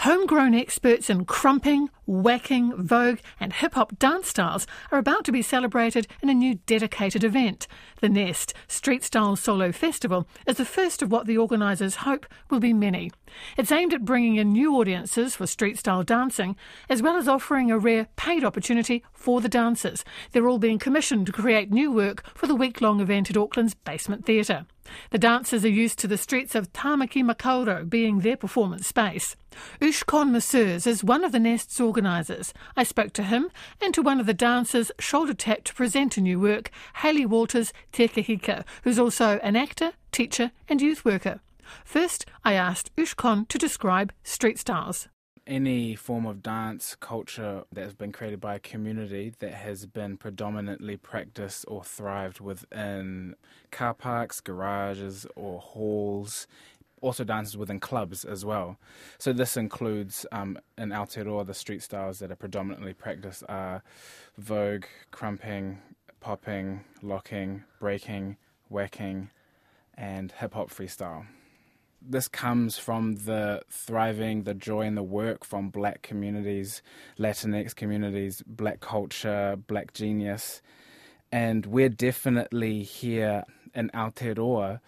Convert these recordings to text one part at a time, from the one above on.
Homegrown experts in krumping, waacking, vogue, and hip hop dance styles are about to be celebrated in a new dedicated event. The Nest Street Style Solo Festival is the first of what the organisers hope will be many. It's aimed at bringing in new audiences for street style dancing, as well as offering a rare paid opportunity for the dancers. They're all being commissioned to create new work for the week long event at Auckland's Basement Theatre. The dancers are used to the streets of Tamaki Makaurau being their performance space. Ooshcon Masseurs is one of the Nest's organisers. I spoke to him and to one of the dancers shoulder tapped to present a new work, Hayley Walters Tekahika, who's also an actor, teacher and youth worker. First, I asked Ooshcon to describe street styles any form of dance culture that has been created by a community that has been predominantly practiced or thrived within car parks, garages, or halls. Also, dances within clubs as well. So, this includes um, in Aotearoa the street styles that are predominantly practiced are vogue, krumping, popping, locking, breaking, waacking, and hip hop freestyle this comes from the thriving, the joy and the work from black communities, Latinx communities, black culture, black genius. And we're definitely here in Aotearoa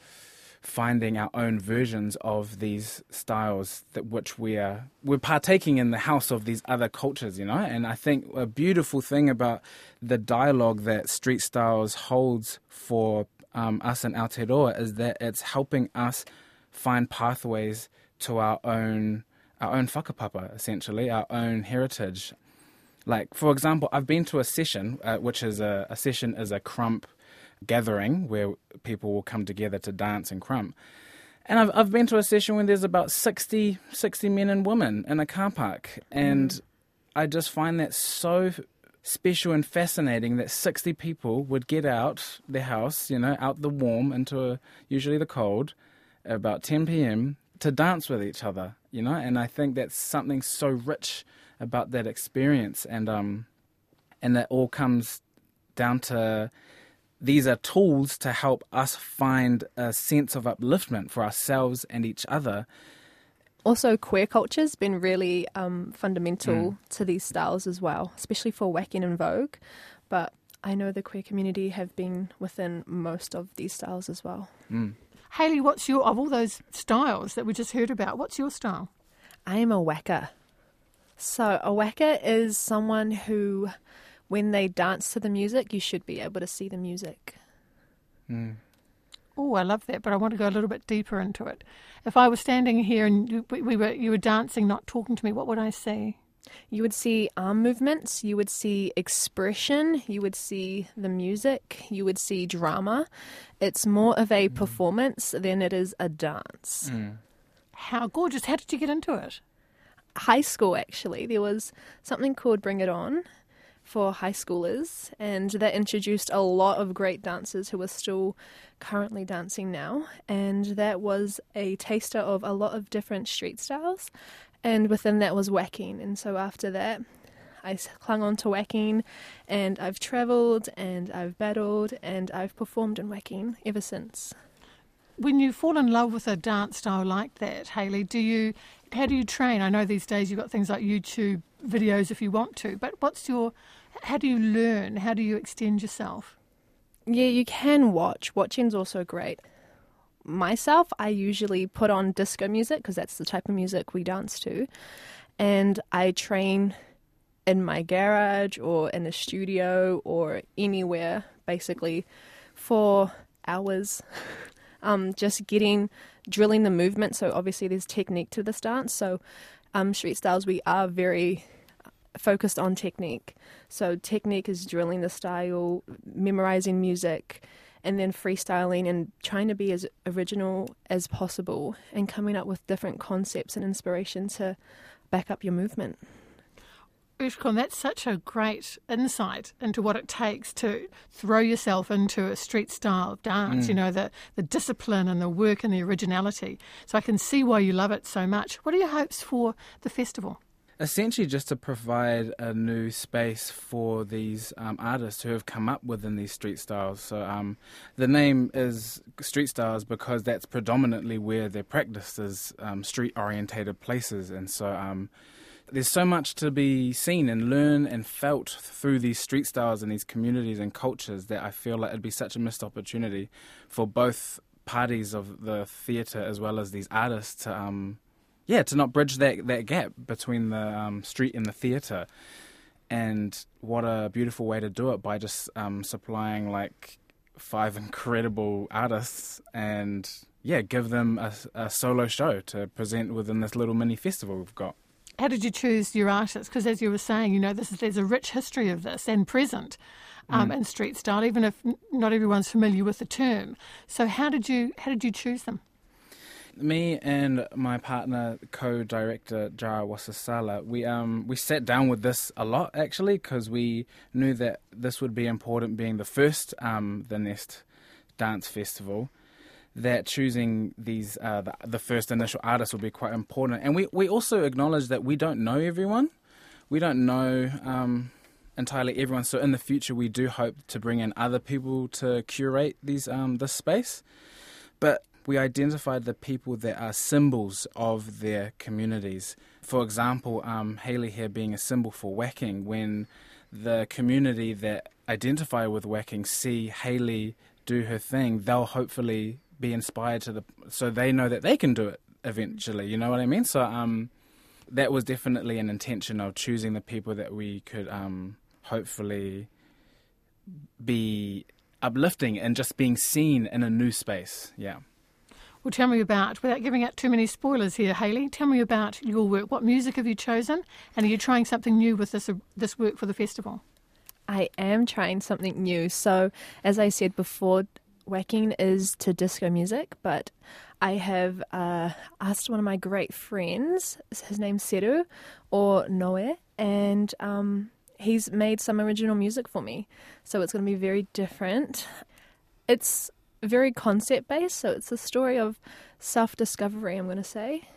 finding our own versions of these styles that which we are we're partaking in the house of these other cultures, you know. And I think a beautiful thing about the dialogue that Street Styles holds for um, us in Aotearoa is that it's helping us find pathways to our own our own whakapapa, essentially, our own heritage. Like, for example, I've been to a session, uh, which is a, a session is a krump gathering where people will come together to dance and krump. And I've, I've been to a session where there's about 60, 60 men and women in a car park. And mm. I just find that so special and fascinating that 60 people would get out their house, you know, out the warm into a, usually the cold, about 10 p.m. to dance with each other, you know, and I think that's something so rich about that experience, and um, and that all comes down to these are tools to help us find a sense of upliftment for ourselves and each other. Also, queer culture's been really um, fundamental mm. to these styles as well, especially for waacking and vogue. But I know the queer community have been within most of these styles as well. Mm. Hayley, what's your, of all those styles that we just heard about, what's your style? I am a waacker. So, a waacker is someone who, when they dance to the music, you should be able to see the music. Mm. Oh, I love that, but I want to go a little bit deeper into it. If I was standing here and we were, you were dancing, not talking to me, what would I see? You would see arm movements, you would see expression, you would see the music, you would see drama. It's more of a mm. performance than it is a dance. Mm. How gorgeous. How did you get into it? High school, actually. There was something called Bring It On for high schoolers, and that introduced a lot of great dancers who are still currently dancing now. And that was a taster of a lot of different street styles and within that was waacking. And so after that, I clung on to waacking, and I've travelled and I've battled and I've performed in waacking ever since. When you fall in love with a dance style like that, Hayley, do you how do you train? I know these days you've got things like YouTube videos if you want to, but what's your how do you learn? How do you extend yourself? Yeah, you can watch. Watching's also great myself, I usually put on disco music because that's the type of music we dance to. And I train in my garage or in a studio or anywhere basically for hours. um, just getting, drilling the movement. So obviously there's technique to this dance. So um, street styles, we are very focused on technique. So technique is drilling the style, memorizing music, and then freestyling and trying to be as original as possible and coming up with different concepts and inspiration to back up your movement. Ooshcon, that's such a great insight into what it takes to throw yourself into a street style of dance, mm. you know, the, the discipline and the work and the originality. So I can see why you love it so much. What are your hopes for the festival? Essentially just to provide a new space for these um, artists who have come up within these street styles. So um, the name is street styles because that's predominantly where they're practiced is um, street orientated places, and so um, there's so much to be seen and learn and felt through these street styles and these communities and cultures that I feel like it'd be such a missed opportunity for both parties of the theatre as well as these artists to um yeah to not bridge that that gap between the um, street and the theatre and what a beautiful way to do it by just um, supplying like five incredible artists and yeah give them a, a solo show to present within this little mini festival we've got how did you choose your artists? Because as you were saying, you know, this is, there's a rich history of this and present um, Mm. in street style, even if not everyone's familiar with the term. So how did you how did you choose them? Me and my partner, co-director Jara Wasasala, we um we sat down with this a lot actually because we knew that this would be important, being the first um the Nest Dance Festival. That choosing these uh, the, the first initial artists would be quite important, and we we also acknowledge that we don't know everyone, we don't know um, entirely everyone. So in the future, we do hope to bring in other people to curate these um, this space, but we identified the people that are symbols of their communities. For example, um, Hayley here being a symbol for waacking, when the community that identify with waacking see Hayley do her thing, they'll hopefully be inspired to the so they know that they can do it eventually. You know what I mean? So um, that was definitely an intention of choosing the people that we could um, hopefully be uplifting and just being seen in a new space. Yeah. Well, tell me about, without giving out too many spoilers here, Hayley, tell me about your work. What music have you chosen? And are you trying something new with this, uh, this work for the festival? I am trying something new. So, as I said before, waacking is to disco music, but I have uh, asked one of my great friends, his name's Seru or Noe, and um, he's made some original music for me. So, it's going to be very different. It's very concept based, so it's a story of self discovery, I'm going to say.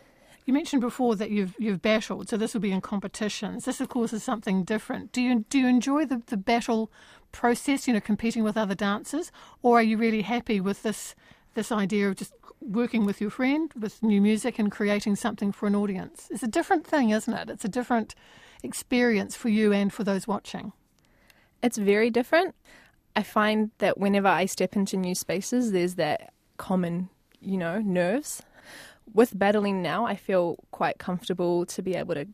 You mentioned before that you've you've battled, so this will be in competitions. This, of course, is something different. Do you do you enjoy the, the battle process? You know, competing with other dancers, or are you really happy with this this idea of just working with your friend with new music and creating something for an audience? It's a different thing, isn't it? It's a different experience for you and for those watching. It's very different. I find that whenever I step into new spaces, there's that common, you know, nerves. With battling now, I feel quite comfortable to be able to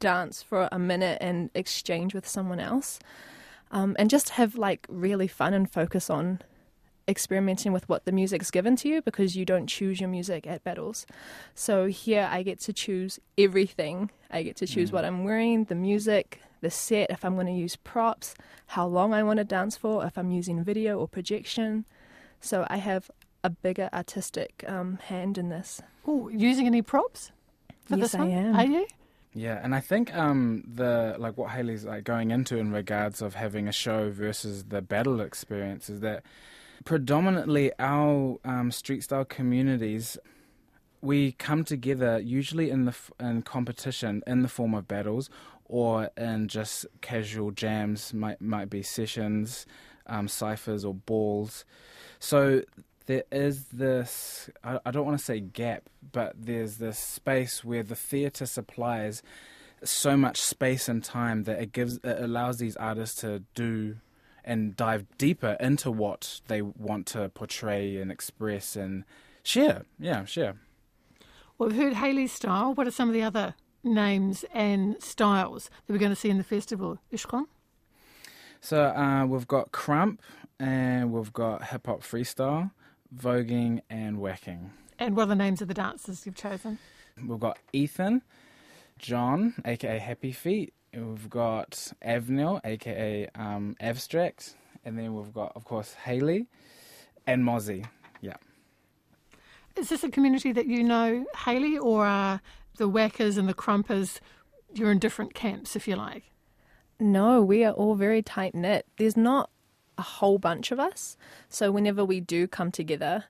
dance for a minute and exchange with someone else. Um, and just have like really fun and focus on experimenting with what the music's given to you because you don't choose your music at battles. So here I get to choose everything. I get to choose what I'm wearing, the music, the set, if I'm going to use props, how long I want to dance for, if I'm using video or projection. So I have a bigger artistic um, hand in this. Oh, using any props for Yes, this I one? am. Are you? Yeah, and I think um, the like what Hayley's like going into in regards of having a show versus the battle experience is that predominantly our um, street style communities we come together usually in the f- in competition in the form of battles or in just casual jams might might be sessions um, ciphers or balls. So there is this I, I don't want to say gap but there's this space where the theatre supplies so much space and time that it gives it allows these artists to do and dive deeper into what they want to portray and express and share. Yeah share. Well, we've heard Hayley's style. What are some of the other names and styles that we're going to see in the festival? Ooshcon? So uh, we've got krump and we've got hip hop freestyle, voguing and waacking. And what are the names of the dancers you've chosen? We've got Ethan, John, aka Happy Feet. and We've got Avnil, aka um, Abstract, and then we've got, of course, Hayley and Mozzie. Yeah. Is this a community that you know, Haley, or are the waackers and the krumpers, you're in different camps, if you like? No, we are all very tight knit. There's not a whole bunch of us. So whenever we do come together,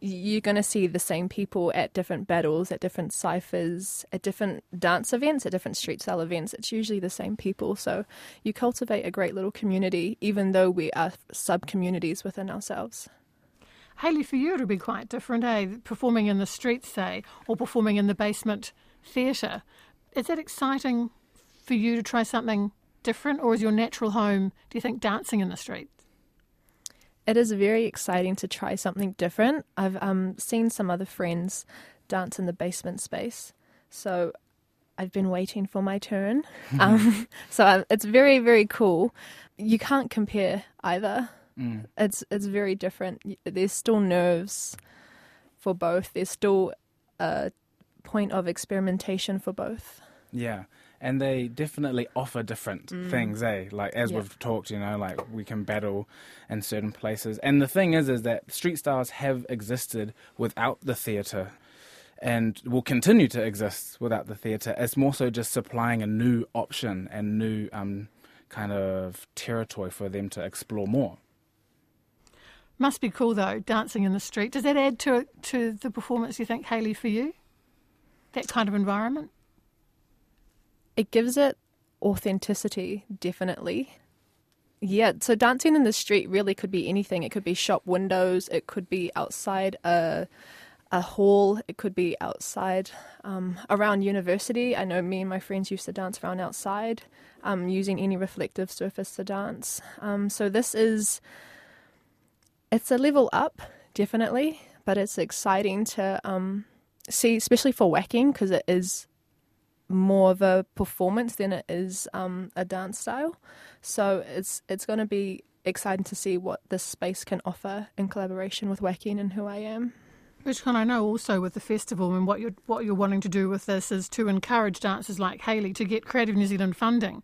you're going to see the same people at different battles, at different ciphers, at different dance events, at different street style events. It's usually the same people. So you cultivate a great little community, even though we are sub communities within ourselves. Hayley, for you it'll be quite different, eh? Performing in the streets, say, or performing in the basement theatre. Is that exciting for you to try something different, or is your natural home, do you think, dancing in the streets? It is very exciting to try something different. I've um, seen some other friends dance in the basement space, so I've been waiting for my turn. um, so uh, it's very, very cool. You can't compare either. Mm. It's it's very different. There's still nerves for both. There's still a point of experimentation for both. Yeah. And they definitely offer different mm. things, eh? Like as we've talked, you know, like we can battle in certain places. And the thing is, is that street styles have existed without the theatre and will continue to exist without the theatre. It's more so just supplying a new option and new um, kind of territory for them to explore more. Must be cool though, dancing in the street. Does that add to to the performance? You think, Hayley, for you, that kind of environment? It gives it authenticity, definitely. Yeah, so dancing in the street really could be anything. It could be shop windows. It could be outside a a hall. It could be outside um, around university. I know me and my friends used to dance around outside, um, using any reflective surface to dance. Um, so this is it's a level up, definitely, but it's exciting to um, see, especially for waacking, because it is more of a performance than it is um, a dance style. So it's it's going to be exciting to see what this space can offer in collaboration with waacking and who I am. Ooshcon, I know also with the festival and what you're what you're wanting to do with this is to encourage dancers like Hayley to get Creative New Zealand funding.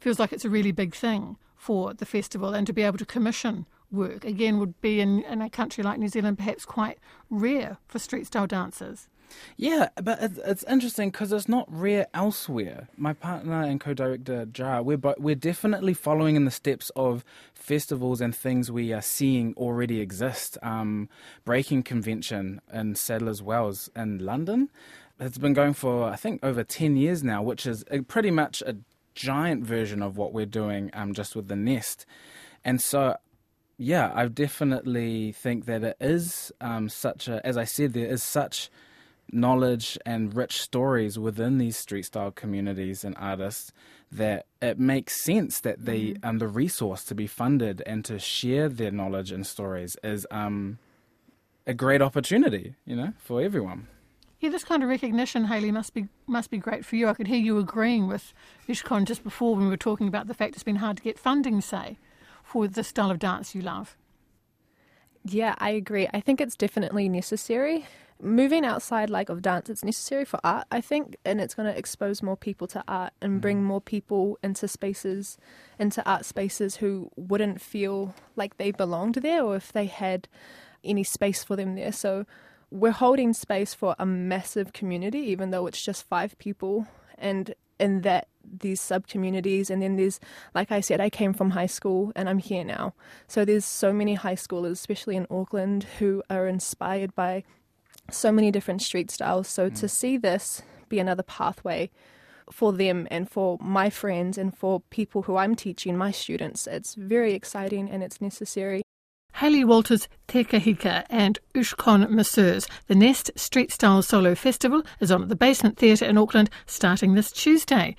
Feels like it's a really big thing for the festival and to be able to commission work, again, would be in, in a country like New Zealand perhaps quite rare for street style dancers. Yeah, but it's, interesting because it's not rare elsewhere. My partner and co-director Jar, we're we're definitely following in the steps of festivals and things we are seeing already exist. Um, Breaking Convention in Sadler's Wells in London. It's been going for I think over ten years now, which is pretty much a giant version of what we're doing um, just with the Nest. And so yeah, I definitely think that it is um, such a, as I said, there is such knowledge and rich stories within these street style communities and artists that it makes sense that they mm. um, the resource to be funded and to share their knowledge and stories is um, a great opportunity, you know, for everyone. Yeah, this kind of recognition, Hayley, must be must be great for you. I could hear you agreeing with Ooshcon just before when we were talking about the fact it's been hard to get funding, say for the style of dance you love? Yeah, I agree. I think it's definitely necessary. Moving outside like of dance, it's necessary for art, I think, and it's going to expose more people to art and mm. bring more people into spaces, into art spaces who wouldn't feel like they belonged there or if they had any space for them there. So we're holding space for a massive community, even though it's just five people, and in that these sub communities and then there's like I said I came from high school and I'm here now. So there's so many high schoolers especially in Auckland who are inspired by so many different street styles. So mm. to see this be another pathway for them and for my friends and for people who I'm teaching my students it's very exciting and it's necessary Hayley Walters Tekahika and Ooshcon Masseurs. The Nest Street Style Solo Festival is on at the Basement Theatre in Auckland starting this Tuesday.